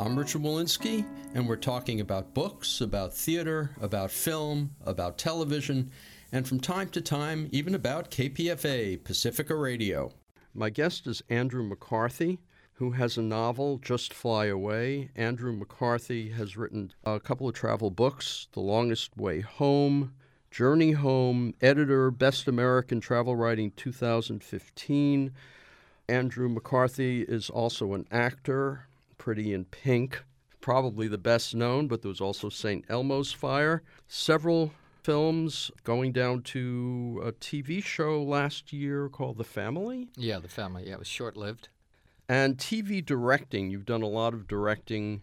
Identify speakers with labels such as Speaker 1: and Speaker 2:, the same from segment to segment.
Speaker 1: I'm Richard Wolinsky, and we're talking about books, about theater, about film, about television, and from time to time, even about KPFA, Pacifica Radio. My guest is Andrew McCarthy, who has a novel, Just Fly Away. Andrew McCarthy has written a couple of travel books, The Longest Way Home, Journey Home, editor, Best American Travel Writing 2015. Andrew McCarthy is also an actor, Pretty in Pink, probably the best known, but there was also St. Elmo's Fire. Several films going down to a TV show last year called The Family.
Speaker 2: Yeah, The Family. Yeah, it was short lived.
Speaker 1: And TV directing. You've done a lot of directing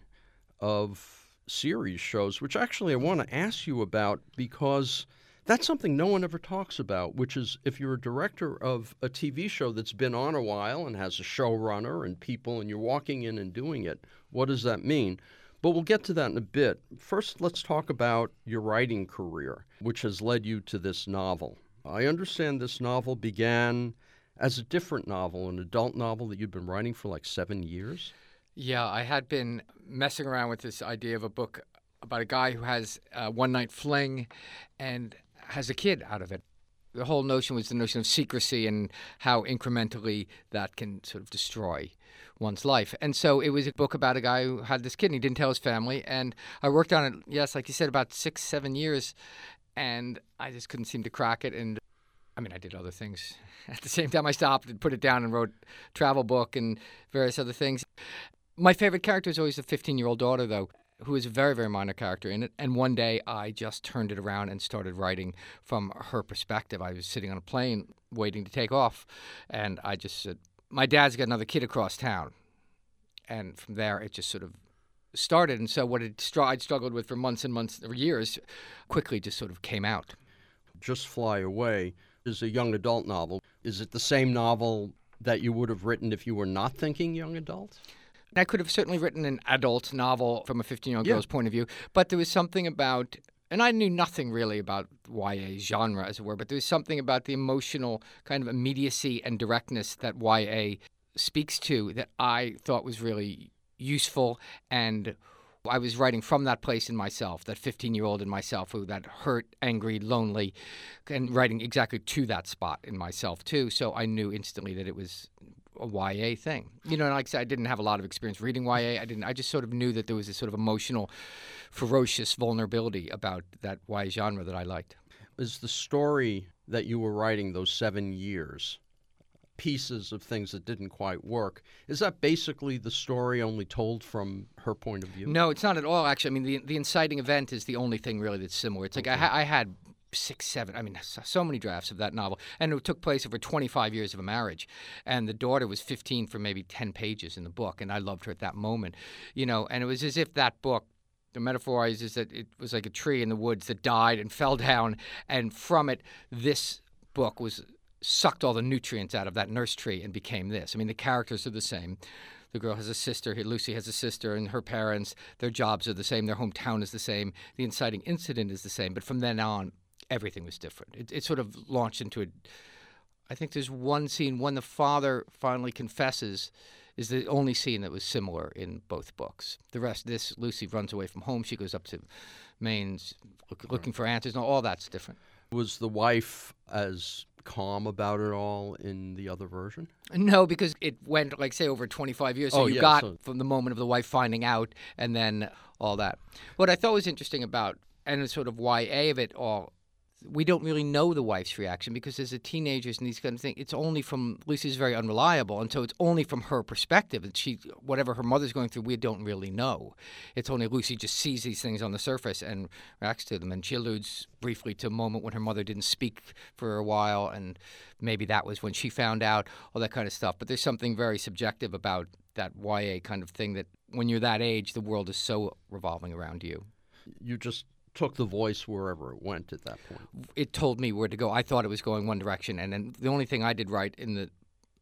Speaker 1: of series shows, which actually I want to ask you about because that's something no one ever talks about, which is if you're a director of a TV show that's been on a while and has a showrunner and people, and you're walking in and doing it, what does that mean? But we'll get to that in a bit. First, let's talk about your writing career, which has led you to this novel. I understand this novel began as a different novel, an adult novel that you've been writing for like seven years.
Speaker 2: Yeah, I had been messing around with this idea of a book about a guy who has a one night fling and has a kid out of it. The whole notion was the notion of secrecy and how incrementally that can sort of destroy one's life. And so it was a book about a guy who had this kid and he didn't tell his family. And I worked on it, yes, like you said, about six, seven years. And I just couldn't seem to crack it. And I mean, I did other things. At the same time, I stopped and put it down and wrote travel book and various other things. My favorite character is always the 15 year old daughter, though who is a very, very minor character in it. And one day I just turned it around and started writing from her perspective. I was sitting on a plane waiting to take off, and I just said, My dad's got another kid across town. And from there, it just sort of started. And so what I'd struggled with for months and months or years quickly just sort of came out.
Speaker 1: Just Fly Away is a young adult novel. Is it the same novel that you would have written if you were not thinking young adult?
Speaker 2: I could have certainly written an adult novel from a 15 year old girl's point of view, but there was something about, and I knew nothing really about YA genre, as it were, but there was something about the emotional kind of immediacy and directness that YA speaks to that I thought was really useful and I was writing from that place in myself, that 15 year old in myself who that hurt, angry, lonely, and writing exactly to that spot in myself too. So I knew instantly that it was a YA thing. You know, and like I said, I didn't have a lot of experience reading YA. I didn't. I just sort of knew that there was this sort of emotional, ferocious vulnerability about that YA genre that I liked.
Speaker 1: Is the story that you were writing those seven years? Pieces of things that didn't quite work. Is that basically the story only told from her point of view?
Speaker 2: No, it's not at all. Actually, I mean, the the inciting event is the only thing really that's similar. It's like okay. I, I had six, seven. I mean, so many drafts of that novel, and it took place over 25 years of a marriage. And the daughter was 15 for maybe 10 pages in the book, and I loved her at that moment, you know. And it was as if that book. The metaphor is, is that it was like a tree in the woods that died and fell down, and from it, this book was sucked all the nutrients out of that nurse tree and became this. I mean, the characters are the same. The girl has a sister. Lucy has a sister, and her parents. Their jobs are the same. Their hometown is the same. The inciting incident is the same. But from then on, everything was different. It, it sort of launched into a. I think there's one scene when the father finally confesses is the only scene that was similar in both books. The rest, this Lucy runs away from home. She goes up to Maine, look, looking for answers. No, all that's different.
Speaker 1: Was the wife as calm about it all in the other version?
Speaker 2: No, because it went like say over 25 years. So
Speaker 1: oh,
Speaker 2: you
Speaker 1: yeah,
Speaker 2: got
Speaker 1: so...
Speaker 2: from the moment of the wife finding out, and then all that. What I thought was interesting about and the sort of YA of it all we don't really know the wife's reaction because as a teenagers and these kind of things, it's only from Lucy's very unreliable, and so it's only from her perspective. And she, whatever her mother's going through, we don't really know. It's only Lucy just sees these things on the surface and reacts to them. And she alludes briefly to a moment when her mother didn't speak for a while, and maybe that was when she found out all that kind of stuff. But there's something very subjective about that YA kind of thing that when you're that age, the world is so revolving around you.
Speaker 1: You just took the voice wherever it went at that point.
Speaker 2: It told me where to go. I thought it was going one direction, and then the only thing I did right in the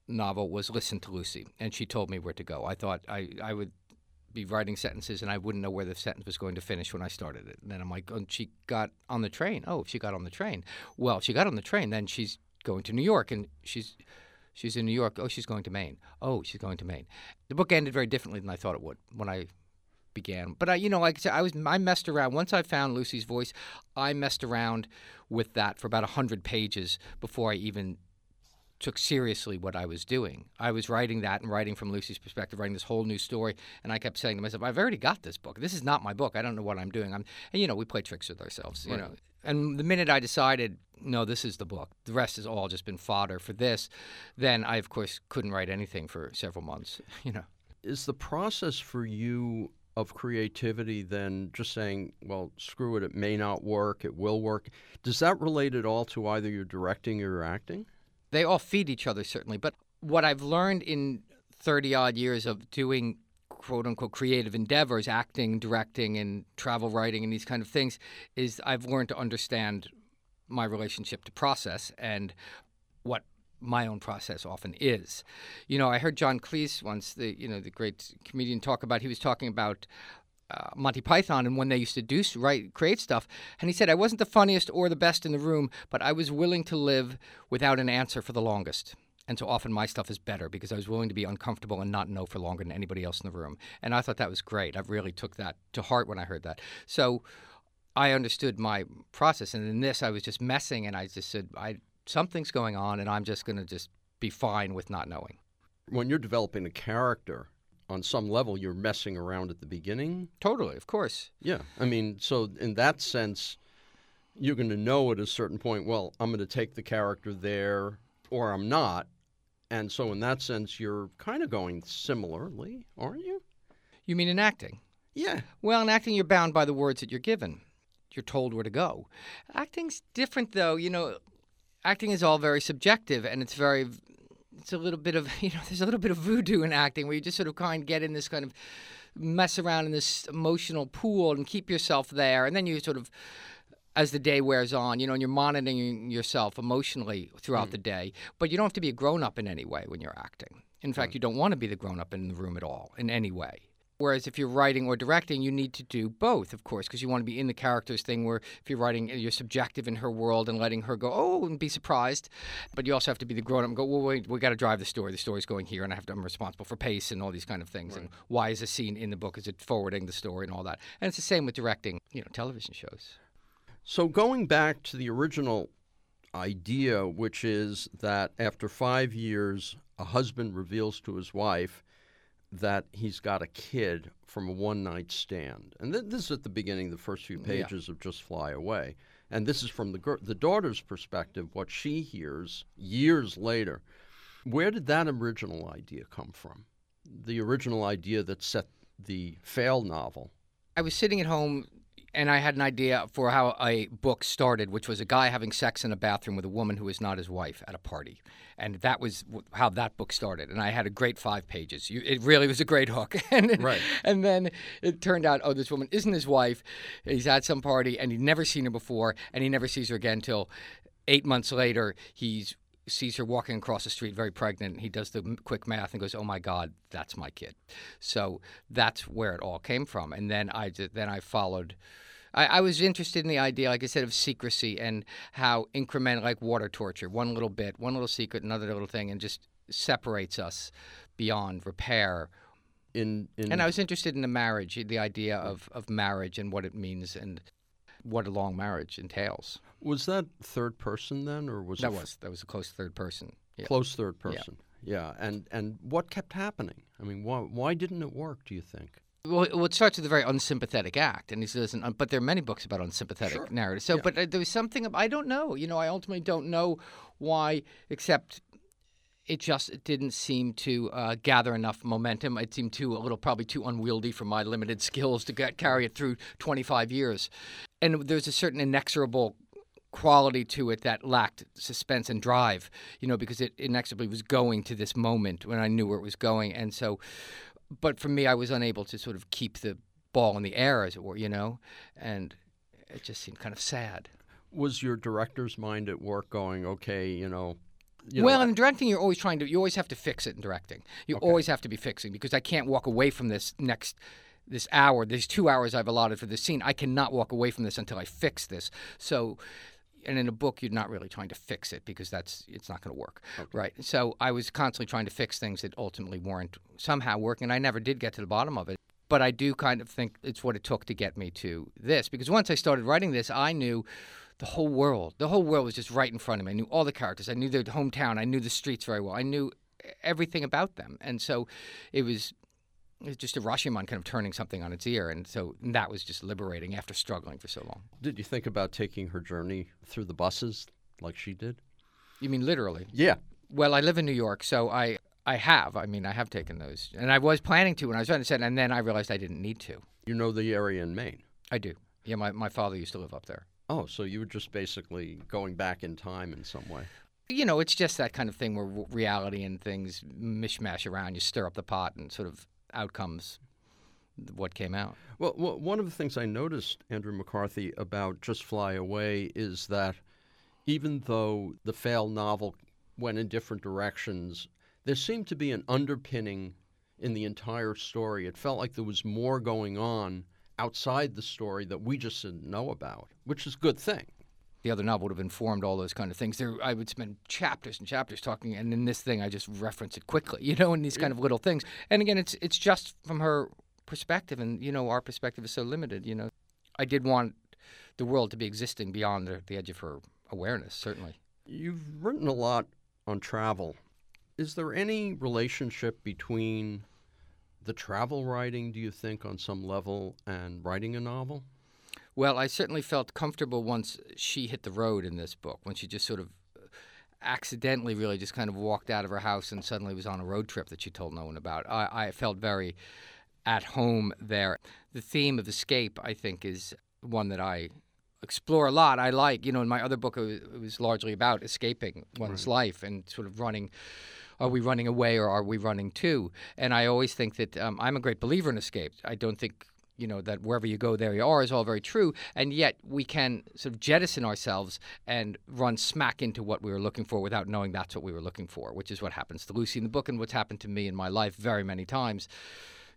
Speaker 2: novel was listen to Lucy, and she told me where to go. I thought I, I would be writing sentences and I wouldn't know where the sentence was going to finish when I started it. And then I'm like, oh, she got on the train. Oh, she got on the train. Well, she got on the train, then she's going to New York, and she's she's in New York. Oh, she's going to Maine. Oh, she's going to Maine. The book ended very differently than I thought it would when I began. But I, you know, like I said, I was I messed around. Once I found Lucy's voice, I messed around with that for about hundred pages before I even took seriously what I was doing. I was writing that and writing from Lucy's perspective, writing this whole new story, and I kept saying to myself, "I've already got this book. This is not my book. I don't know what I'm doing." I'm, and you know, we play tricks with ourselves, you
Speaker 1: Right.
Speaker 2: know. And the minute I decided, no, this is the book. The rest has all just been fodder for this. Then I, of course, couldn't write anything for several months. You know.
Speaker 1: Is the process for you of creativity than just saying, well, screw it, it may not work, it will work? Does that relate at all to either your directing or your acting?
Speaker 2: they all feed each other certainly but what i've learned in 30 odd years of doing quote unquote creative endeavors acting directing and travel writing and these kind of things is i've learned to understand my relationship to process and my own process often is. You know i heard john cleese once the you know the great comedian talk about he was talking about uh, Monty Python and when they used to do write create stuff and he said I wasn't the funniest or the best in the room but I was willing to live without an answer for the longest. And so often my stuff is better because I was willing to be uncomfortable and not know for longer than anybody else in the room. And I thought that was great. I really took that to heart when I heard that. So I understood my process and in this I was just messing and I just said I something's going on and I'm just going to just be fine with not knowing
Speaker 1: When you're developing a character, on some level, you're messing around at the beginning.
Speaker 2: totally of course
Speaker 1: Yeah. I mean, so in that sense, you're going to know at a certain point, well, I'm going to take the character there or I'm not. And so, in that sense, you're kind of going similarly, aren't you?
Speaker 2: you mean in acting
Speaker 1: Yeah.
Speaker 2: Well, in acting, you're bound by the words that you're given. You're told where to go. Acting's different, though. You know, acting is all very subjective, and it's very, it's a little bit of, you know, there's a little bit of voodoo in acting where you just sort of kind of get in this kind of mess around in this emotional pool and keep yourself there, and then you sort of, as the day wears on, you know, and you're monitoring yourself emotionally throughout mm. the day, but you don't have to be a grown up in any way when you're acting. In fact, you don't want to be the grown up in the room at all, in any way. Whereas if you're writing or directing, you need to do both, of course, because you want to be in the character's thing. Where if you're writing, you're subjective in her world and letting her go, oh, and be surprised. But you also have to be the grown up and go, well, wait, we got to drive the story. The story's going here, and I have to, I'm responsible for pace and all these kind of things. And why is a scene in the book? Is it forwarding the story and all that? And it's the same with directing, you know, television shows.
Speaker 1: So, going back to the original idea, which is that after five years, a husband reveals to his wife that he's got a kid from a one night stand. And th- this is at the beginning, the first few
Speaker 2: Yeah.
Speaker 1: pages of Just Fly Away. And this is from the, gir- the daughter's perspective, what she hears years later. Where did that original idea come from? The original idea that set the failed novel.
Speaker 2: I was sitting at home and I had an idea for how a book started, which was a guy having sex in a bathroom with a woman who is not his wife at a party. And that was w- how that book started. And I had a great five pages. You, it really was a great hook. and,
Speaker 1: Right.
Speaker 2: and then it turned out, oh, this woman isn't his wife. He's at some party and he'd never seen her before, and he never sees her again until eight months later. He's sees her walking across the street very pregnant. He does the quick math and goes, "Oh my God, that's my kid." So that's where it all came from. And then I then I followed. I, I was interested in the idea, like I said, of secrecy and how increment, like water torture, one little bit, one little secret, another little thing, and just separates us beyond repair.
Speaker 1: In, in
Speaker 2: And I was interested in the marriage, the idea of, of marriage and what it means and what a long marriage entails.
Speaker 1: Was that third person then, or was
Speaker 2: That was that was a close third person. Yeah.
Speaker 1: close third person? Yeah. Yeah. And and what kept happening? I mean, why why didn't it work? Do you think?
Speaker 2: Well, well, it starts with a very unsympathetic act, and he says, uh, but there are many books about unsympathetic
Speaker 1: Sure.
Speaker 2: narratives. So,
Speaker 1: Yeah.
Speaker 2: but uh, there was something I don't know. You know, I ultimately don't know why, except it just didn't seem to uh, gather enough momentum. It seemed too a little probably too unwieldy for my limited skills to get, carry it through 25 years. And there's a certain inexorable quality to it that lacked suspense and drive, you know, because it inexorably was going to this moment when I knew where it was going. And so but for me, I was unable to sort of keep the ball in the air, as it were, you know, and it just seemed kind of sad.
Speaker 1: Was your director's mind at work going, okay, you know, you
Speaker 2: well,
Speaker 1: know,
Speaker 2: in directing, you're always trying to. You always have to fix it in directing. You
Speaker 1: Okay.
Speaker 2: always have to be fixing because I can't walk away from this next this hour. These two hours I've allotted for this scene. I cannot walk away from this until I fix this. So. And in a book, you're not really trying to fix it because that's it's not going to work, right? So I was constantly trying to fix things that ultimately weren't somehow working. I never did get to the bottom of it, but I do kind of think it's what it took to get me to this because once I started writing this, I knew the whole world. The whole world was just right in front of me. I knew all the characters. I knew their hometown. I knew the streets very well. I knew everything about them. And so it was just a Rashomon kind of turning something on its ear. And so that was just liberating after struggling for so long.
Speaker 1: did you think about taking her journey through the buses like she did?
Speaker 2: You mean literally?
Speaker 1: Yeah.
Speaker 2: Well, I live in New York, so I, I have. I mean, I have taken those. And I was planning to when I was trying to set, and then I realized I didn't need to.
Speaker 1: You know the area in Maine.
Speaker 2: I do. Yeah, my, my father used to live up there.
Speaker 1: Oh, so you were just basically going back in time in some way.
Speaker 2: you know, it's just that kind of thing where reality and things mishmash around. You stir up the pot, and sort of out comes what came out.
Speaker 1: Well, one of the things I noticed, Andrew McCarthy, about Just Fly Away is that even though the failed novel went in different directions, there seemed to be an underpinning in the entire story. It felt like there was more going on outside the story that we just didn't know about, which is a good thing.
Speaker 2: The other novel would have informed all those kind of things. There, I would spend chapters and chapters talking, and in this thing, I just reference it quickly, you know, in these kind of little things. And again, it's it's just from her perspective, and you know, our perspective is so limited. You know, I did want the world to be existing beyond the, the edge of her awareness, certainly.
Speaker 1: You've written a lot on travel. Is there any relationship between the travel writing, do you think, on some level, and writing a novel?
Speaker 2: Well, I certainly felt comfortable once she hit the road in this book, when she just sort of accidentally really just kind of walked out of her house and suddenly was on a road trip that she told no one about. I, I felt very at home there. The theme of escape, I think, is one that I explore a lot. I like, you know, in my other book, it was, it was largely about escaping one's life and sort of running. Are we running away or are we running to? And I always think that um, I'm a great believer in escape. I don't think you know that wherever you go there you are is all very true. And yet we can sort of jettison ourselves and run smack into what we were looking for without knowing that's what we were looking for which is what happens to lucy in the book and what's happened to me in my life very many times.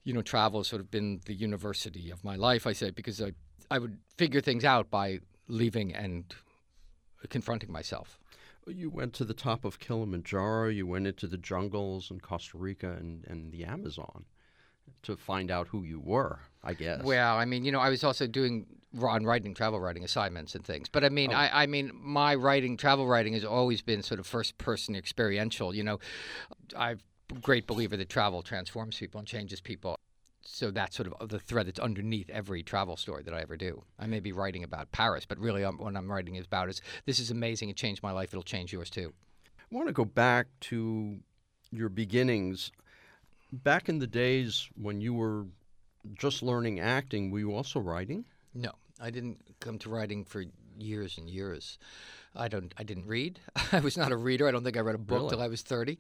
Speaker 2: You know travel has sort of been the university of my life i say because i, I would figure things out by leaving and confronting myself.
Speaker 1: You went to the top of Kilimanjaro, you went into the jungles in Costa Rica and, and the Amazon to find out who you were, I guess.
Speaker 2: Well, I mean, you know, I was also doing on writing, travel writing assignments and things. But I mean,
Speaker 1: Oh.
Speaker 2: I, I mean, my writing, travel writing, has always been sort of first person experiential. You know, I'm a great believer that travel transforms people and changes people. So that's sort of the thread that's underneath every travel story that I ever do. I may be writing about Paris, but really, um, what I'm writing is about is this is amazing. It changed my life. It'll change yours too.
Speaker 1: I want to go back to your beginnings. Back in the days when you were just learning acting, were you also writing?
Speaker 2: No, I didn't come to writing for years and years. I don't. I didn't read. I was not a reader. I don't think I read a book
Speaker 1: Really?
Speaker 2: till I was thirty.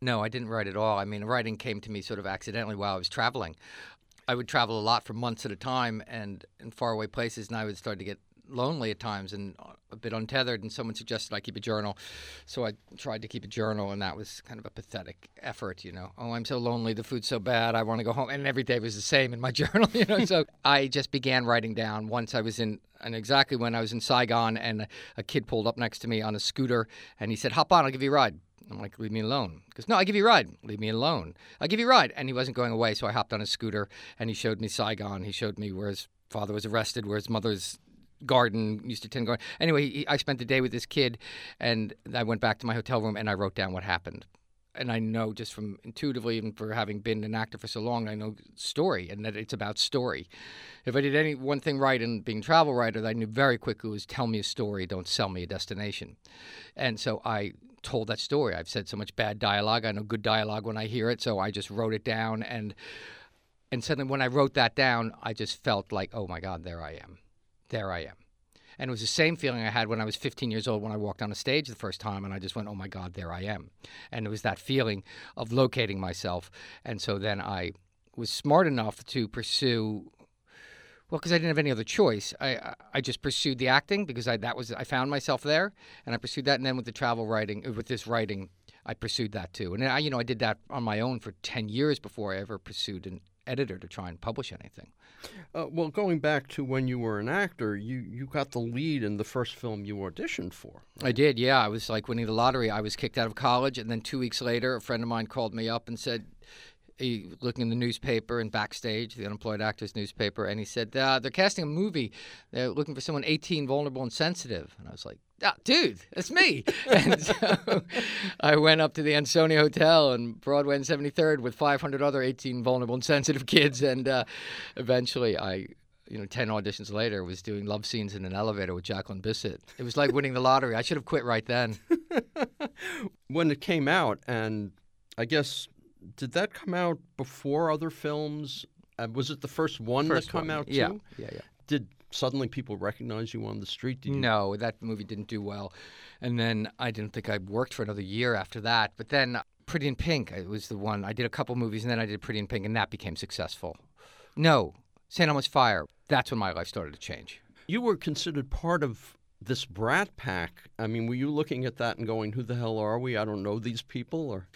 Speaker 2: No, I didn't write at all. I mean, writing came to me sort of accidentally while I was traveling. I would travel a lot for months at a time and in faraway places, and I would start to get lonely at times and a bit untethered. And someone suggested I keep a journal, so I tried to keep a journal, and that was kind of a pathetic effort. You know, oh, I'm so lonely. The food's so bad. I want to go home, and every day was the same in my journal. You know, so I just began writing down. Once I was in, and exactly when I was in Saigon, and a kid pulled up next to me on a scooter, and he said, "Hop on, I'll give you a ride." I'm like, leave me alone. Goes, no, I give you a ride. Leave me alone. I give you a ride. And he wasn't going away, so I hopped on his scooter and he showed me Saigon. He showed me where his father was arrested, where his mother's garden used to tend garden. Anyway, he, I spent the day with this kid, and I went back to my hotel room and I wrote down what happened. And I know just from intuitively, even for having been an actor for so long, I know story and that it's about story. If I did any one thing right in being a travel writer, I knew very quickly was tell me a story, don't sell me a destination. And so I told that story. I've said so much bad dialogue. I know good dialogue when I hear it, so I just wrote it down and and suddenly when I wrote that down, I just felt like, oh my God, there I am. There I am. And it was the same feeling I had when I was 15 years old when I walked on a stage the first time and I just went, oh my God, there I am. And it was that feeling of locating myself. And so then I was smart enough to pursue well, because I didn't have any other choice. I I just pursued the acting because I that was I found myself there, and I pursued that. And then with the travel writing, uh, with this writing, I pursued that too. And I, you know, I did that on my own for ten years before I ever pursued an editor to try and publish anything.
Speaker 1: Uh, well, going back to when you were an actor, you you got the lead in the first film you auditioned for.
Speaker 2: Right? I did. Yeah, I was like winning the lottery. I was kicked out of college, and then two weeks later, a friend of mine called me up and said he, looking in the newspaper and backstage, the unemployed actors newspaper, and he said uh, they're casting a movie. They're looking for someone 18, vulnerable, and sensitive. And I was like, oh, dude, that's me. and so I went up to the Ansonia Hotel on Broadway and 73rd with 500 other 18 vulnerable and sensitive kids, and uh, eventually I you know, 10 auditions later, was doing love scenes in an elevator with Jacqueline Bisset. It was like winning the lottery. I should have quit right then.
Speaker 1: when it came out, and I guess did that come out before other films? Uh, was it the first one
Speaker 2: first
Speaker 1: that came
Speaker 2: one,
Speaker 1: out
Speaker 2: yeah.
Speaker 1: too?
Speaker 2: Yeah, yeah.
Speaker 1: Did suddenly people recognize you on the street? You...
Speaker 2: No, that movie didn't do well, and then I didn't think I worked for another year after that. But then Pretty in Pink it was the one I did a couple movies, and then I did Pretty in Pink, and that became successful. No, St. Elmo's Fire. That's when my life started to change.
Speaker 1: You were considered part of this brat pack. I mean, were you looking at that and going, "Who the hell are we? I don't know these people." Or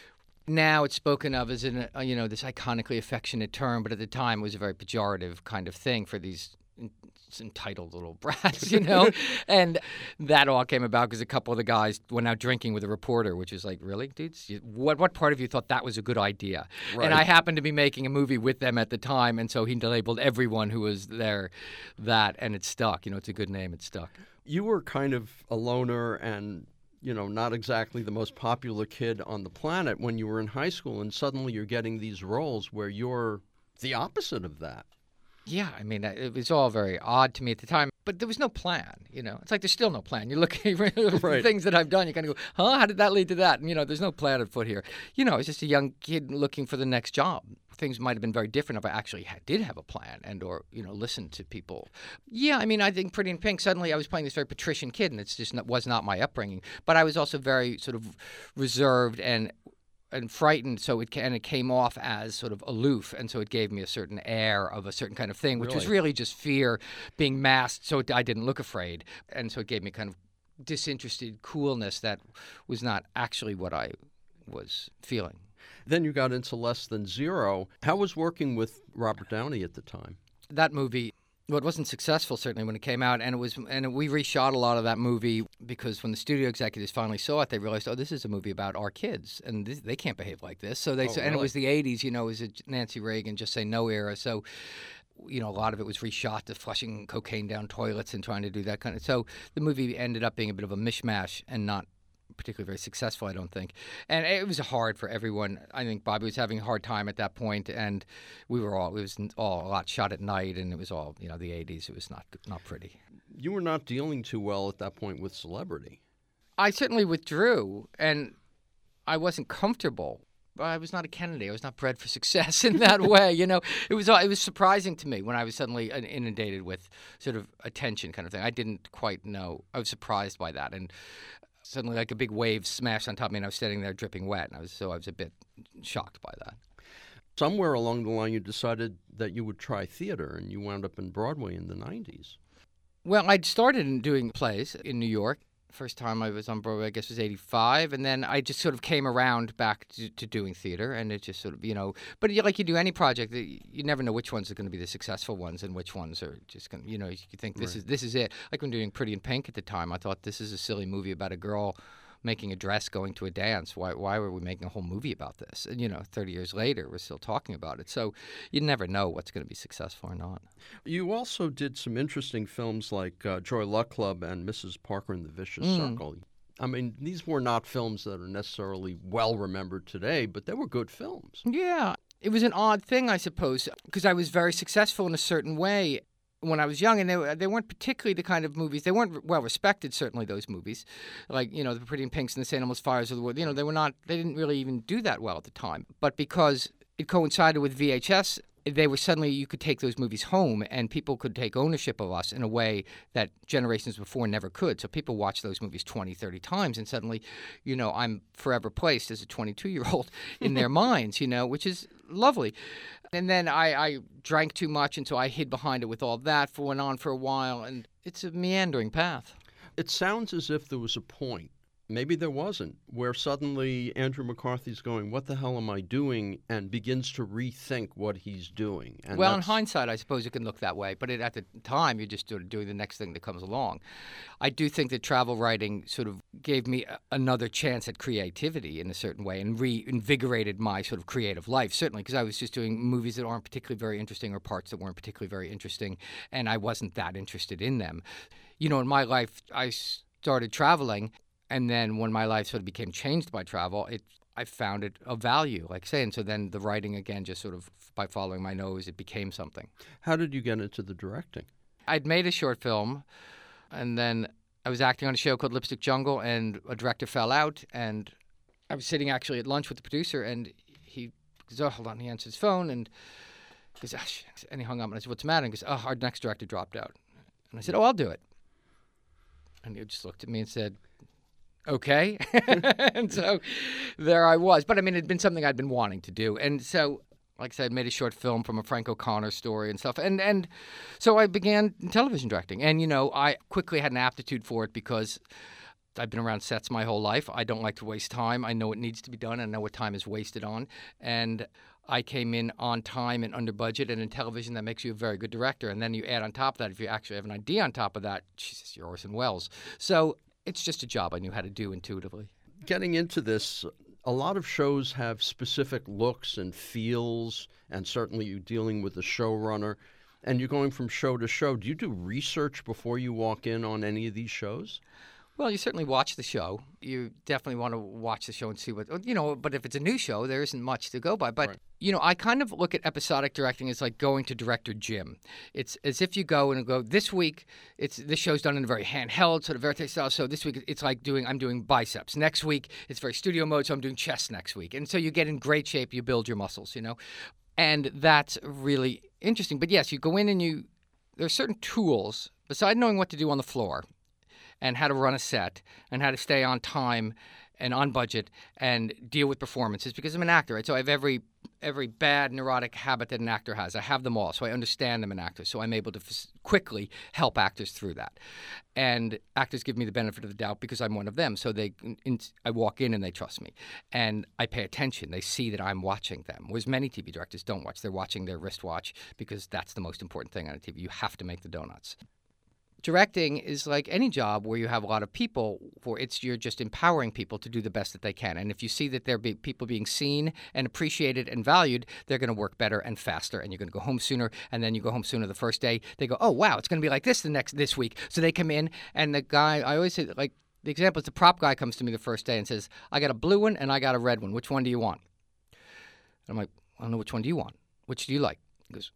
Speaker 2: now it's spoken of as an uh, you know this iconically affectionate term, but at the time it was a very pejorative kind of thing for these entitled little brats, you know. and that all came about because a couple of the guys went out drinking with a reporter, which is like, really, dudes? What what part of you thought that was a good idea?
Speaker 1: Right.
Speaker 2: And I happened to be making a movie with them at the time, and so he labeled everyone who was there that, and it stuck. You know, it's a good name. It stuck.
Speaker 1: You were kind of a loner and you know, not exactly the most popular kid on the planet when you were in high school, and suddenly you're getting these roles where you're the opposite of that.
Speaker 2: Yeah, I mean, it was all very odd to me at the time, but there was no plan. You know, it's like there's still no plan. You look at right. things that I've done, you kind of go, "Huh? How did that lead to that?" And you know, there's no plan afoot here. You know, it's just a young kid looking for the next job. Things might have been very different if I actually had, did have a plan and or you know listened to people. Yeah, I mean, I think Pretty in Pink. Suddenly, I was playing this very patrician kid, and it's just not, was not my upbringing. But I was also very sort of reserved and and frightened, so it and it came off as sort of aloof, and so it gave me a certain air of a certain kind of thing, which
Speaker 1: really?
Speaker 2: was really just fear being masked, so it, I didn't look afraid, and so it gave me kind of disinterested coolness that was not actually what I was feeling.
Speaker 1: Then you got into Less Than Zero. How was working with Robert Downey at the time?
Speaker 2: That movie well, it wasn't successful certainly when it came out, and it was, and we reshot a lot of that movie because when the studio executives finally saw it, they realized, oh, this is a movie about our kids, and this, they can't behave like this. So they,
Speaker 1: oh,
Speaker 2: and
Speaker 1: really?
Speaker 2: it was the '80s, you know, it was a Nancy Reagan just say no era. So you know, a lot of it was reshot to flushing cocaine down toilets and trying to do that kind of. So the movie ended up being a bit of a mishmash and not particularly very successful, I don't think. And it was hard for everyone. I think Bobby was having a hard time at that point, and we were all it was all a lot shot at night, and it was all you know the '80s. It was not not pretty.
Speaker 1: You were not dealing too well at that point with celebrity.
Speaker 2: I certainly withdrew, and I wasn't comfortable. I was not a Kennedy. I was not bred for success in that way. You know, it was it was surprising to me when I was suddenly inundated with sort of attention, kind of thing. I didn't quite know. I was surprised by that, and suddenly like a big wave smashed on top of me, and I was standing there dripping wet, and I was so I was a bit shocked by that.
Speaker 1: Somewhere along the line, you decided that you would try theater, and you wound up in Broadway in the '90s.
Speaker 2: Well, I'd started in doing plays in New York, First time I was on Broadway, I guess, was '85, and then I just sort of came around back to, to doing theater, and it just sort of, you know. But like you do any project, you never know which ones are going to be the successful ones and which ones are just going. to, You know, you think this
Speaker 1: right.
Speaker 2: is this is it. Like when doing Pretty in Pink at the time, I thought this is a silly movie about a girl making a dress going to a dance. Why why were we making a whole movie about this? And you know, 30 years later, we're still talking about it. So you never know what's going to be successful or not.
Speaker 1: You also did some interesting films like uh, Joy Luck Club and Mrs. Parker and the Vicious
Speaker 2: Mm.
Speaker 1: Circle. I mean, these were not films that are necessarily well remembered today, but they were good films.
Speaker 2: Yeah. It was an odd thing, I suppose, because I was very successful in a certain way when I was young, and they, they weren't particularly the kind of movies. They weren't well respected, certainly those movies, like you know the Pretty in Pinks and the St. Elmo's Fires of the World. You know they were not. They didn't really even do that well at the time. But because it coincided with VHS, they were suddenly you could take those movies home, and people could take ownership of us in a way that generations before never could. So people watched those movies 20, 30 times, and suddenly, you know, I'm forever placed as a 22 year old in their minds. You know, which is lovely. And then I, I drank too much, and so I hid behind it with all that for went on for a while, and it's a meandering path.
Speaker 1: It sounds as if there was a point maybe there wasn't, where suddenly Andrew McCarthy's going, What the hell am I doing? and begins to rethink what he's doing.
Speaker 2: And well, in hindsight, I suppose it can look that way, but it, at the time, you're just sort of doing the next thing that comes along. I do think that travel writing sort of gave me a, another chance at creativity in a certain way and reinvigorated my sort of creative life, certainly, because I was just doing movies that aren't particularly very interesting or parts that weren't particularly very interesting, and I wasn't that interested in them. You know, in my life, I started traveling and then when my life sort of became changed by travel, it I found it of value, like saying. So then the writing again, just sort of by following my nose, it became something.
Speaker 1: How did you get into the directing?
Speaker 2: I'd made a short film, and then I was acting on a show called Lipstick Jungle, and a director fell out, and I was sitting actually at lunch with the producer, and he goes, "Oh, hold on," he answers his phone, and goes, oh, and he hung up, and I said, "What's the matter?" And he goes, "Oh, our next director dropped out," and I said, "Oh, I'll do it," and he just looked at me and said okay. and so there I was. But I mean, it had been something I'd been wanting to do. And so, like I said, I made a short film from a Frank O'Connor story and stuff. And, and so I began television directing. And, you know, I quickly had an aptitude for it because. I've been around sets my whole life. I don't like to waste time. I know what needs to be done. I know what time is wasted on. And I came in on time and under budget, and in television, that makes you a very good director. And then you add on top of that, if you actually have an idea on top of that, Jesus, you're Orson Welles. So it's just a job I knew how to do intuitively.
Speaker 1: Getting into this, a lot of shows have specific looks and feels, and certainly you're dealing with the showrunner, and you're going from show to show. Do you do research before you walk in on any of these shows?
Speaker 2: Well, you certainly watch the show. You definitely want to watch the show and see what oh, you know. But if it's a new show, there isn't much to go by. But right. you know, I kind of look at episodic directing as like going to director gym. It's as if you go and go this week. It's this show's done in a very handheld sort of verite style. So this week it's like doing I'm doing biceps. Next week it's very studio mode, so I'm doing chest next week. And so you get in great shape. You build your muscles. You know, and that's really interesting. But yes, you go in and you there are certain tools besides knowing what to do on the floor and how to run a set and how to stay on time and on budget and deal with performances because I'm an actor, right? So I have every every bad neurotic habit that an actor has. I have them all, so I understand them in actors. So I'm able to f- quickly help actors through that. And actors give me the benefit of the doubt because I'm one of them. So they, in, I walk in and they trust me, and I pay attention. They see that I'm watching them. Whereas many TV directors don't watch; they're watching their wristwatch because that's the most important thing on a TV. You have to make the donuts directing is like any job where you have a lot of people for it's you're just empowering people to do the best that they can. And if you see that there be people being seen and appreciated and valued they're going to work better and faster and you're going to go home sooner and then you go home sooner the first day. They go oh wow it's going to be like this the next this week. So they come in and the guy i always say like the example is the prop guy comes to me the first day and says i got a blue one and i got a red one. Which one do you want? And i'm like i don't know which one do you want. Which do you like? He goes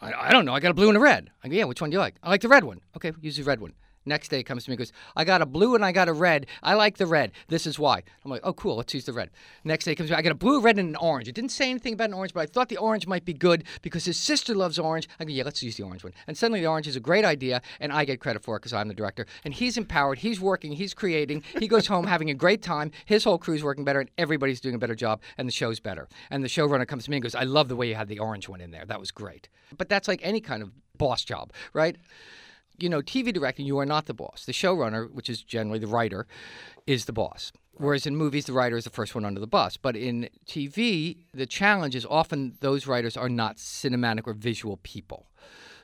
Speaker 2: I, I don't know. I got a blue and a red. I go, yeah, which one do you like? I like the red one. Okay, use the red one. Next day comes to me goes, I got a blue and I got a red. I like the red. This is why. I'm like, oh, cool. Let's use the red. Next day comes I got a blue, red, and an orange. It didn't say anything about an orange, but I thought the orange might be good because his sister loves orange. I go, yeah, let's use the orange one. And suddenly the orange is a great idea, and I get credit for it because I'm the director. And he's empowered. He's working. He's creating. He goes home having a great time. His whole crew's working better, and everybody's doing a better job, and the show's better. And the showrunner comes to me and goes, I love the way you had the orange one in there. That was great. But that's like any kind of boss job, right? You know, TV directing, you are not the boss. The showrunner, which is generally the writer, is the boss. Whereas in movies, the writer is the first one under the bus. But in TV, the challenge is often those writers are not cinematic or visual people.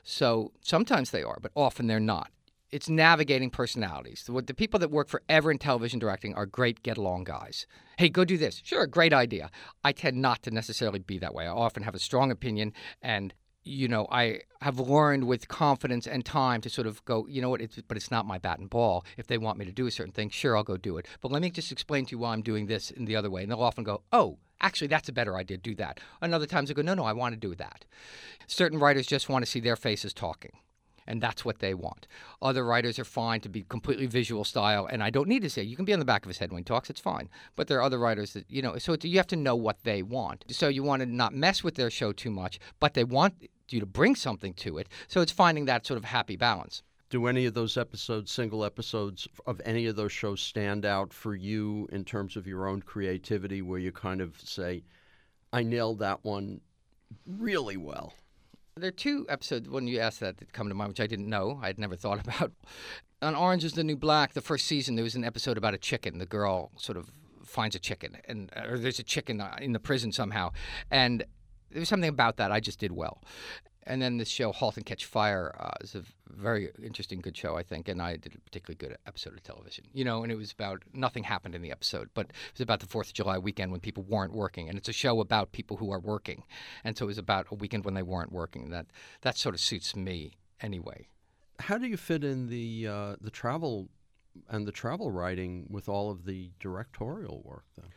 Speaker 2: So sometimes they are, but often they're not. It's navigating personalities. The, the people that work forever in television directing are great get along guys. Hey, go do this. Sure, great idea. I tend not to necessarily be that way. I often have a strong opinion and you know, I have learned with confidence and time to sort of go, you know what, it's, but it's not my bat and ball. If they want me to do a certain thing, sure, I'll go do it. But let me just explain to you why I'm doing this in the other way. And they'll often go, oh, actually, that's a better idea, do that. And other times they go, no, no, I want to do that. Certain writers just want to see their faces talking and that's what they want. Other writers are fine to be completely visual style, and I don't need to say you can be on the back of his head when he talks. It's fine. But there are other writers that you know. So you have to know what they want. So you want to not mess with their show too much, but they want you to bring something to it. So it's finding that sort of happy balance.
Speaker 1: Do any of those episodes, single episodes of any of those shows, stand out for you in terms of your own creativity, where you kind of say, I nailed that one really well.
Speaker 2: There are two episodes when you asked that that come to mind, which I didn't know. I'd never thought about. On Orange is the New Black, the first season, there was an episode about a chicken. The girl sort of finds a chicken, and or there's a chicken in the prison somehow, and there was something about that I just did well. And then this show, *Halt and Catch Fire*, uh, is a very interesting, good show, I think. And I did a particularly good episode of television, you know. And it was about nothing happened in the episode, but it was about the Fourth of July weekend when people weren't working, and it's a show about people who are working, and so it was about a weekend when they weren't working. That that sort of suits me anyway.
Speaker 1: How do you fit in the uh, the travel and the travel writing with all of the directorial work, then?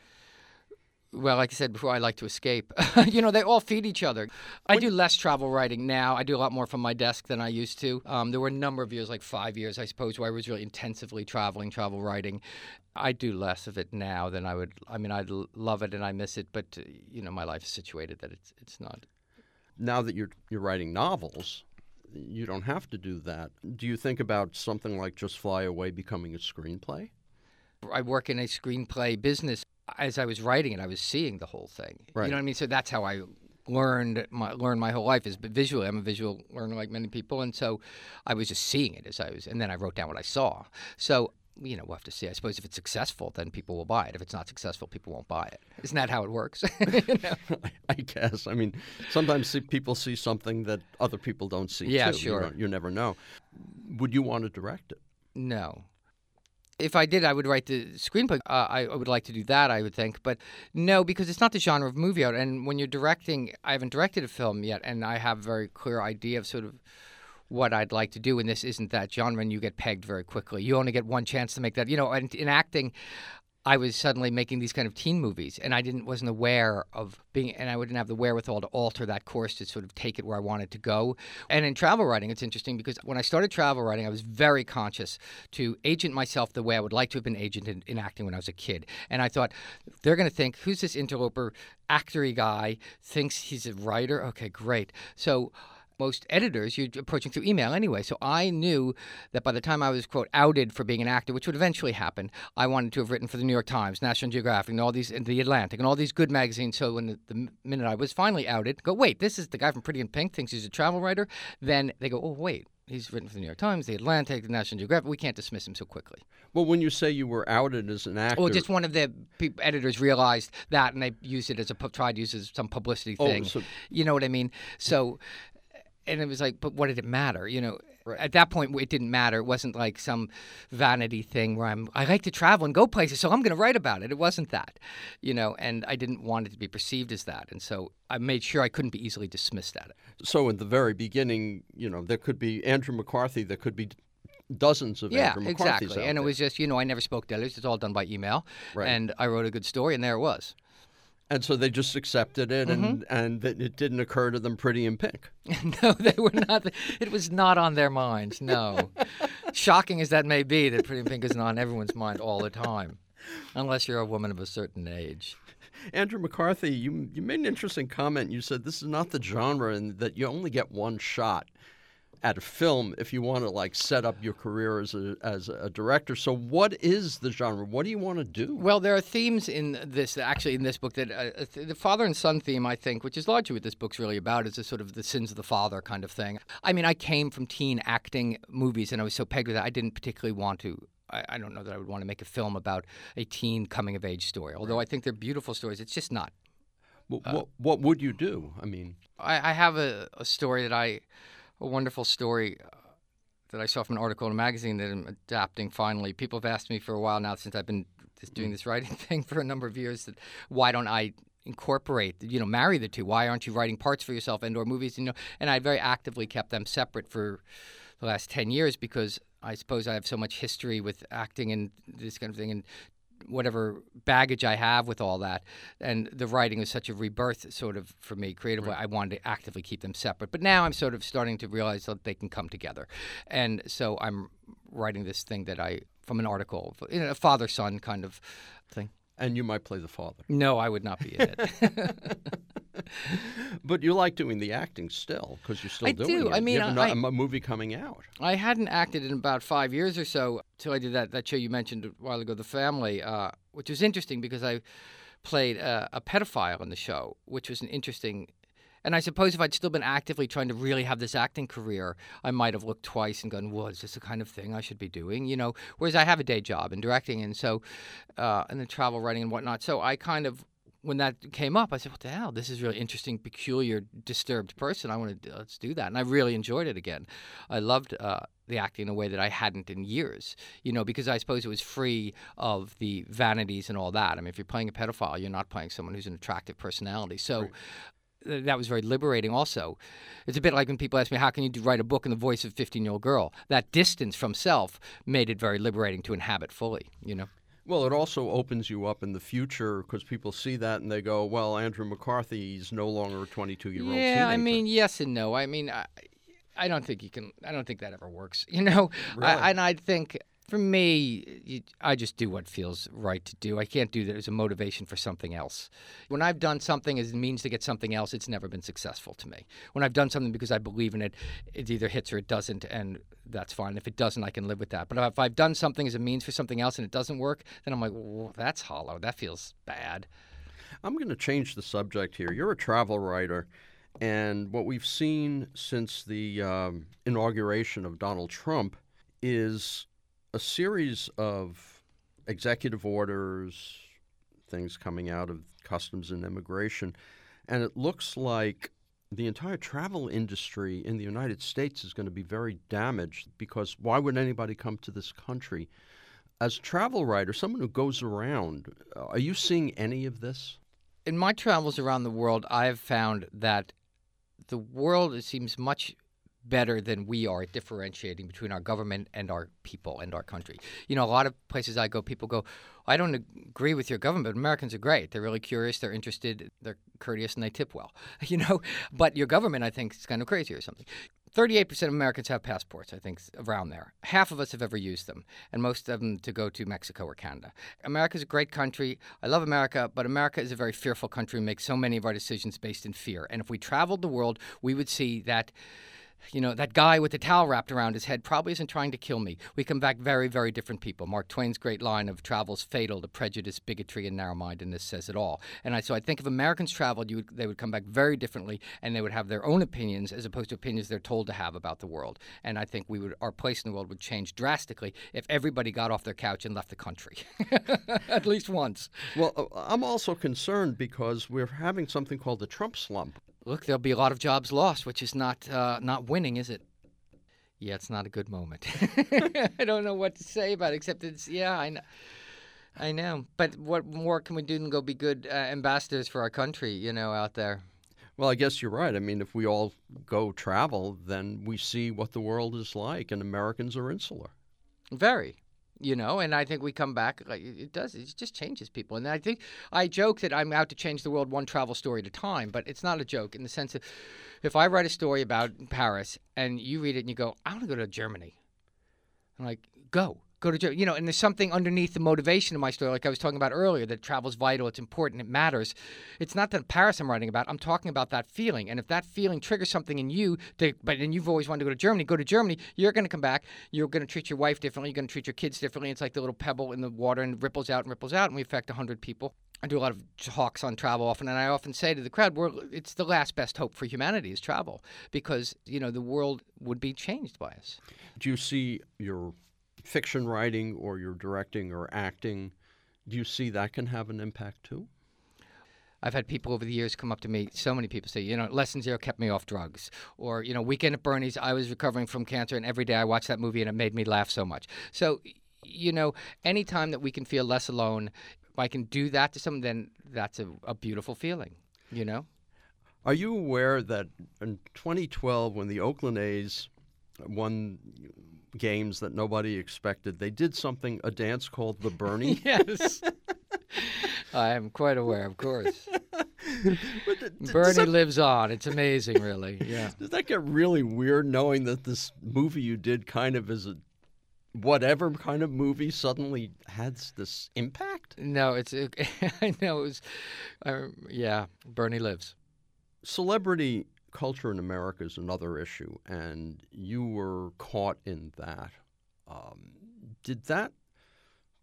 Speaker 2: Well, like I said before, I like to escape. you know, they all feed each other. I do less travel writing now. I do a lot more from my desk than I used to. Um, there were a number of years, like five years, I suppose, where I was really intensively traveling, travel writing. I do less of it now than I would. I mean, I love it and I miss it, but uh, you know, my life is situated that it's it's not.
Speaker 1: Now that you're you're writing novels, you don't have to do that. Do you think about something like Just Fly Away becoming a screenplay?
Speaker 2: I work in a screenplay business as I was writing it, I was seeing the whole thing.
Speaker 1: Right.
Speaker 2: You know what I mean? So that's how I learned my learned my whole life is but visually. I'm a visual learner like many people, and so I was just seeing it as I was, and then I wrote down what I saw. So you know, we'll have to see. I suppose if it's successful, then people will buy it. If it's not successful, people won't buy it. Isn't that how it works?
Speaker 1: you know? I guess. I mean, sometimes people see something that other people don't see.
Speaker 2: Yeah,
Speaker 1: too.
Speaker 2: sure.
Speaker 1: You, you never know. Would you want to direct it?
Speaker 2: No, if I did, I would write the screenplay. Uh, I, I would like to do that, I would think. But no, because it's not the genre of movie out. And when you're directing, I haven't directed a film yet, and I have a very clear idea of sort of what I'd like to do, and this isn't that genre, and you get pegged very quickly. You only get one chance to make that. You know, and in acting, I was suddenly making these kind of teen movies, and I didn't wasn't aware of being, and I wouldn't have the wherewithal to alter that course to sort of take it where I wanted to go. And in travel writing, it's interesting because when I started travel writing, I was very conscious to agent myself the way I would like to have been agented in acting when I was a kid. And I thought they're going to think, who's this interloper, actory guy? Thinks he's a writer. Okay, great. So most editors, you're approaching through email anyway. So I knew that by the time I was, quote, outed for being an actor, which would eventually happen, I wanted to have written for the New York Times, National Geographic, and all these, and the Atlantic, and all these good magazines. So when the, the minute I was finally outed, go, wait, this is the guy from Pretty in Pink, thinks he's a travel writer. Then they go, oh, wait, he's written for the New York Times, the Atlantic, the National Geographic. We can't dismiss him so quickly.
Speaker 1: Well, when you say you were outed as an actor,
Speaker 2: well, just one of the pe- editors realized that, and they used it as a tried to use it as some publicity thing.
Speaker 1: oh,
Speaker 2: thing.
Speaker 1: So...
Speaker 2: You know what I mean? So and it was like, but what did it matter? You know,
Speaker 1: right.
Speaker 2: at that point, it didn't matter. It wasn't like some vanity thing where I'm, I like to travel and go places, so I'm going to write about it. It wasn't that, you know, and I didn't want it to be perceived as that. And so I made sure I couldn't be easily dismissed at it.
Speaker 1: So in the very beginning, you know, there could be Andrew McCarthy, there could be dozens of
Speaker 2: yeah,
Speaker 1: Andrew
Speaker 2: exactly.
Speaker 1: And
Speaker 2: it was just, you know, I never spoke to editors. It's all done by email.
Speaker 1: Right.
Speaker 2: And I wrote a good story, and there it was.
Speaker 1: And so they just accepted it,
Speaker 2: mm-hmm.
Speaker 1: and and it didn't occur to them pretty in pink.
Speaker 2: no, they were not. It was not on their minds. No, shocking as that may be, that Pretty in Pink isn't on everyone's mind all the time, unless you're a woman of a certain age.
Speaker 1: Andrew McCarthy, you you made an interesting comment. You said this is not the genre, and that you only get one shot at a film if you want to like set up your career as a as a director. So what is the genre? What do you want to do?
Speaker 2: Well, there are themes in this actually in this book that uh, the father and son theme I think, which is largely what this book's really about, is a sort of the sins of the father kind of thing. I mean, I came from teen acting movies and I was so pegged with that I didn't particularly want to I, don't know that I would want to make a film about a teen coming of age story. Although I think they're beautiful stories, it's just not.
Speaker 1: Well, uh, what, what would you do? I mean,
Speaker 2: I, I have a, a story that I a wonderful story uh, that I saw from an article in a magazine that I'm adapting finally. People have asked me for a while now since I've been doing mm. this writing thing for a number of years that why don't I incorporate you know marry the two why aren't you writing parts for yourself and or movies you know and I very actively kept them separate for the last 10 years because I suppose I have so much history with acting and this kind of thing and whatever baggage I have with all that. And the writing was such a rebirth, sort of, for me creatively. Right. I wanted to actively keep them separate. But now I'm sort of starting to realize that they can come together. And so I'm writing this thing that I, from an article, you know, a father son kind of thing.
Speaker 1: And you might play the father.
Speaker 2: No, I would not be in it.
Speaker 1: but you like doing the acting still because you're still
Speaker 2: I
Speaker 1: doing
Speaker 2: do.
Speaker 1: it.
Speaker 2: I mean,
Speaker 1: you have
Speaker 2: I,
Speaker 1: a movie coming out.
Speaker 2: I hadn't acted in about five years or so till I did that that show you mentioned a while ago, The Family, uh, which was interesting because I played a, a pedophile in the show, which was an interesting. And I suppose if I'd still been actively trying to really have this acting career, I might have looked twice and gone, "Well, is this the kind of thing I should be doing?" You know. Whereas I have a day job in directing, and so, uh, and then travel writing and whatnot. So I kind of when that came up, I said, "What the hell? This is really interesting, peculiar, disturbed person. I want to let's do that." And I really enjoyed it again. I loved uh, the acting in a way that I hadn't in years. You know, because I suppose it was free of the vanities and all that. I mean, if you're playing a pedophile, you're not playing someone who's an attractive personality. So. Right. That was very liberating. Also, it's a bit like when people ask me, "How can you write a book in the voice of a 15-year-old girl?" That distance from self made it very liberating to inhabit fully. You know.
Speaker 1: Well, it also opens you up in the future because people see that and they go, "Well, Andrew McCarthy is no longer a 22-year-old."
Speaker 2: Yeah,
Speaker 1: teenager.
Speaker 2: I mean, yes and no. I mean, I, I don't think you can. I don't think that ever works. You know,
Speaker 1: really? I,
Speaker 2: and I think for me, you, I just do what feels right to do. I can't do that as a motivation for something else. When I've done something as a means to get something else, it's never been successful to me. When I've done something because I believe in it, it either hits or it doesn't, and that's fine. If it doesn't, I can live with that. But if I've done something as a means for something else and it doesn't work, then I'm like, well, that's hollow. That feels bad.
Speaker 1: I'm going to change the subject here. You're a travel writer. And what we've seen since the um, inauguration of Donald Trump is a series of executive orders, things coming out of customs and immigration, and it looks like the entire travel industry in the United States is going to be very damaged because why would anybody come to this country? As a travel writer, someone who goes around, uh, are you seeing any of this?
Speaker 2: In my travels around the world, I have found that the world seems much better than we are at differentiating between our government and our people and our country. You know, a lot of places I go, people go, I don't agree with your government, but Americans are great. They're really curious, they're interested, they're courteous, and they tip well. You know, but your government, I think, is kind of crazy or something. 38% of Americans have passports, I think, around there. Half of us have ever used them, and most of them to go to Mexico or Canada. America's a great country. I love America, but America is a very fearful country and makes so many of our decisions based in fear. And if we traveled the world, we would see that you know, that guy with the towel wrapped around his head probably isn't trying to kill me. We come back very, very different people. Mark Twain's great line of travel's fatal to prejudice, bigotry, and narrow mindedness says it all. And I, so I think if Americans traveled, would, they would come back very differently and they would have their own opinions as opposed to opinions they're told to have about the world. And I think we would, our place in the world would change drastically if everybody got off their couch and left the country, at least once.
Speaker 1: Well, uh, I'm also concerned because we're having something called the Trump slump
Speaker 2: look, there'll be a lot of jobs lost, which is not uh, not winning, is it? Yeah, it's not a good moment. I don't know what to say about it, except it's yeah, I know. I know, but what more can we do than go be good uh, ambassadors for our country, you know, out there?
Speaker 1: Well, I guess you're right. I mean, if we all go travel, then we see what the world is like, and Americans are insular.
Speaker 2: Very you know and i think we come back like it does it just changes people. And i think i joke that i'm out to change the world one travel story at a time but it's not a joke in the sense of if i write a story about paris and you read it and you go i want to go to germany. I'm like go go to. You know, and there's something underneath the motivation of my story, like I was talking about earlier, that travel's vital, it's important, it matters. It's not that Paris I'm writing about. I'm talking about that feeling. And if that feeling triggers something in you, to, but then you've always wanted to go to Germany, go to Germany, you're going to come back. You're going to treat your wife differently. You're going to treat your kids differently. It's like the little pebble in the water and ripples out and ripples out, and we affect 100 people. I do a lot of talks on travel often, and I often say to the crowd, it's the last best hope for humanity is travel because, you know, the world would be changed by us.
Speaker 1: Do you see your fiction writing or you're directing or acting, do you see that can have an impact too?
Speaker 2: I've had people over the years come up to me. So many people say, you know, Less Than Zero kept me off drugs, or you know, Weekend at Bernie's. I was recovering from cancer, and every day I watched that movie, and it made me laugh so much. So, you know, anytime that we can feel less alone, if I can do that to someone, then that's a, a beautiful feeling. You know.
Speaker 1: Are you aware that in 2012, when the Oakland A's won games that nobody expected. They did something, a dance called the Bernie.
Speaker 2: yes. I am quite aware, of course. Bernie that, lives on. It's amazing, really. Yeah.
Speaker 1: Does that get really weird knowing that this movie you did kind of is a whatever kind of movie suddenly has this impact?
Speaker 2: No, it's. It, I know it was. Uh, yeah, Bernie lives.
Speaker 1: Celebrity culture in America is another issue, and you were caught in that. Um, did that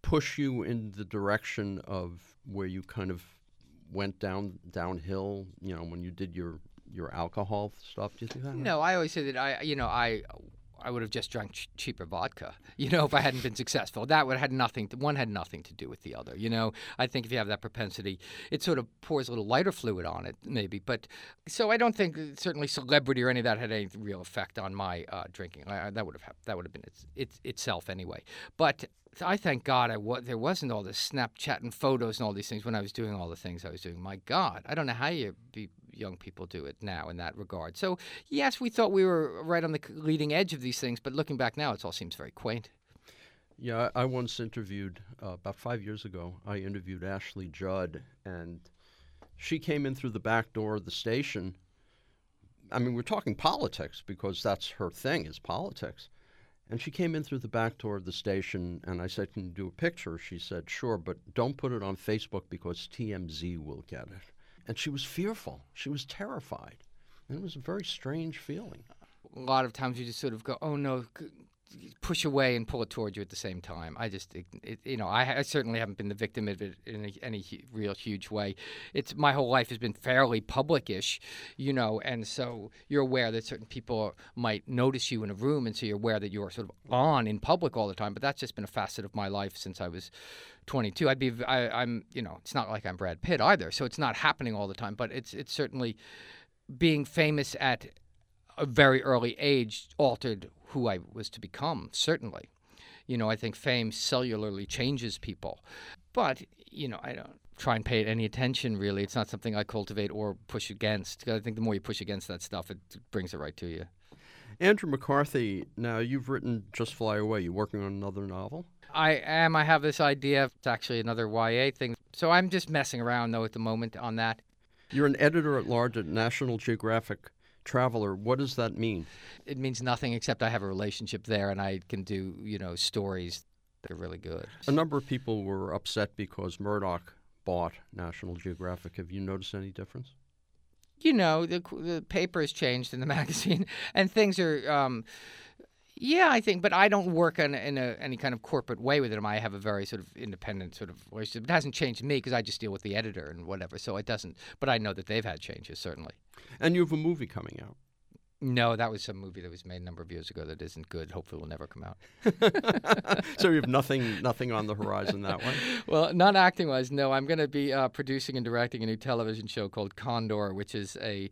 Speaker 1: push you in the direction of where you kind of went down downhill? You know, when you did your your alcohol stuff. Do you think that?
Speaker 2: No, I always say that I, you know, I I would have just drank ch- cheaper vodka, you know, if I hadn't been successful. That would had nothing. To, one had nothing to do with the other, you know. I think if you have that propensity, it sort of pours a little lighter fluid on it, maybe. But so I don't think certainly celebrity or any of that had any real effect on my uh, drinking. I, that would have that would have been its, its, itself anyway. But I thank God I wa- there wasn't all this Snapchat and photos and all these things when I was doing all the things I was doing. My God, I don't know how you be young people do it now in that regard. So, yes, we thought we were right on the leading edge of these things, but looking back now, it all seems very quaint.
Speaker 1: Yeah, I once interviewed, uh, about five years ago, I interviewed Ashley Judd, and she came in through the back door of the station. I mean, we're talking politics because that's her thing, is politics. And she came in through the back door of the station, and I said, Can you do a picture? She said, Sure, but don't put it on Facebook because TMZ will get it. And she was fearful. She was terrified. And it was a very strange feeling.
Speaker 2: A lot of times you just sort of go, oh no, push away and pull it towards you at the same time. I just, it, it, you know, I, I, certainly haven't been the victim of it in a, any real huge way. It's my whole life has been fairly publicish, you know, and so you're aware that certain people might notice you in a room, and so you're aware that you're sort of on in public all the time. But that's just been a facet of my life since I was 22. I'd be, I, I'm, you know, it's not like I'm Brad Pitt either, so it's not happening all the time. But it's, it's certainly being famous at a very early age altered who I was to become, certainly. You know, I think fame cellularly changes people. But, you know, I don't try and pay it any attention, really. It's not something I cultivate or push against. I think the more you push against that stuff, it brings it right to you.
Speaker 1: Andrew McCarthy, now you've written Just Fly Away. You're working on another novel?
Speaker 2: I am. I have this idea. It's actually another YA thing. So I'm just messing around, though, at the moment on that.
Speaker 1: You're an editor at large at National Geographic traveler. What does that mean?
Speaker 2: It means nothing except I have a relationship there and I can do, you know, stories that are really good.
Speaker 1: A number of people were upset because Murdoch bought National Geographic. Have you noticed any difference?
Speaker 2: You know, the, the paper has changed in the magazine and things are. Um, yeah, I think, but I don't work in, in a, any kind of corporate way with them. I have a very sort of independent sort of relationship. It hasn't changed me because I just deal with the editor and whatever. So it doesn't. But I know that they've had changes certainly.
Speaker 1: And you have a movie coming out.
Speaker 2: No, that was some movie that was made a number of years ago that isn't good. Hopefully, will never come out.
Speaker 1: so you have nothing, nothing on the horizon that way.
Speaker 2: Well, not acting wise, no. I'm going to be uh, producing and directing a new television show called Condor, which is a,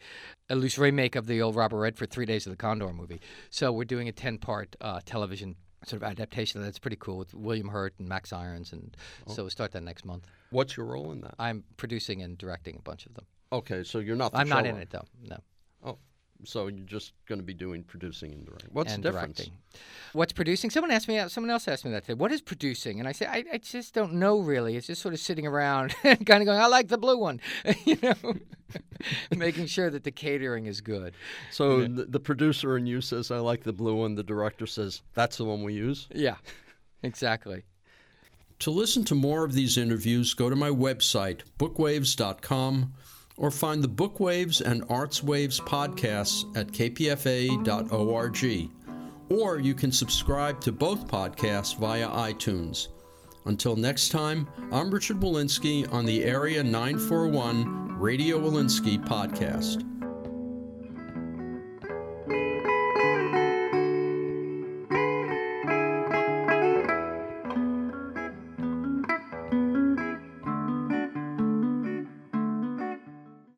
Speaker 2: a loose remake of the old Robert Redford Three Days of the Condor movie. So we're doing a ten part uh, television sort of adaptation that's pretty cool with William Hurt and Max Irons, and oh. so we'll start that next month.
Speaker 1: What's your role in that?
Speaker 2: I'm producing and directing a bunch of them.
Speaker 1: Okay, so you're not.
Speaker 2: I'm not in it though. No.
Speaker 1: So you're just going to be doing producing and directing. What's
Speaker 2: and
Speaker 1: the difference?
Speaker 2: Directing. What's producing? Someone asked me. Someone else asked me that today. What is producing? And I said, I, I just don't know really. It's just sort of sitting around and kind of going, I like the blue one, you know, making sure that the catering is good.
Speaker 1: So yeah. the, the producer in you says, I like the blue one. The director says, that's the one we use.
Speaker 2: Yeah, exactly.
Speaker 1: To listen to more of these interviews, go to my website, bookwaves.com or find the Bookwaves and Arts Waves podcasts at kpfa.org. Or you can subscribe to both podcasts via iTunes. Until next time, I'm Richard Wolinsky on the Area 941 Radio Wolinsky podcast.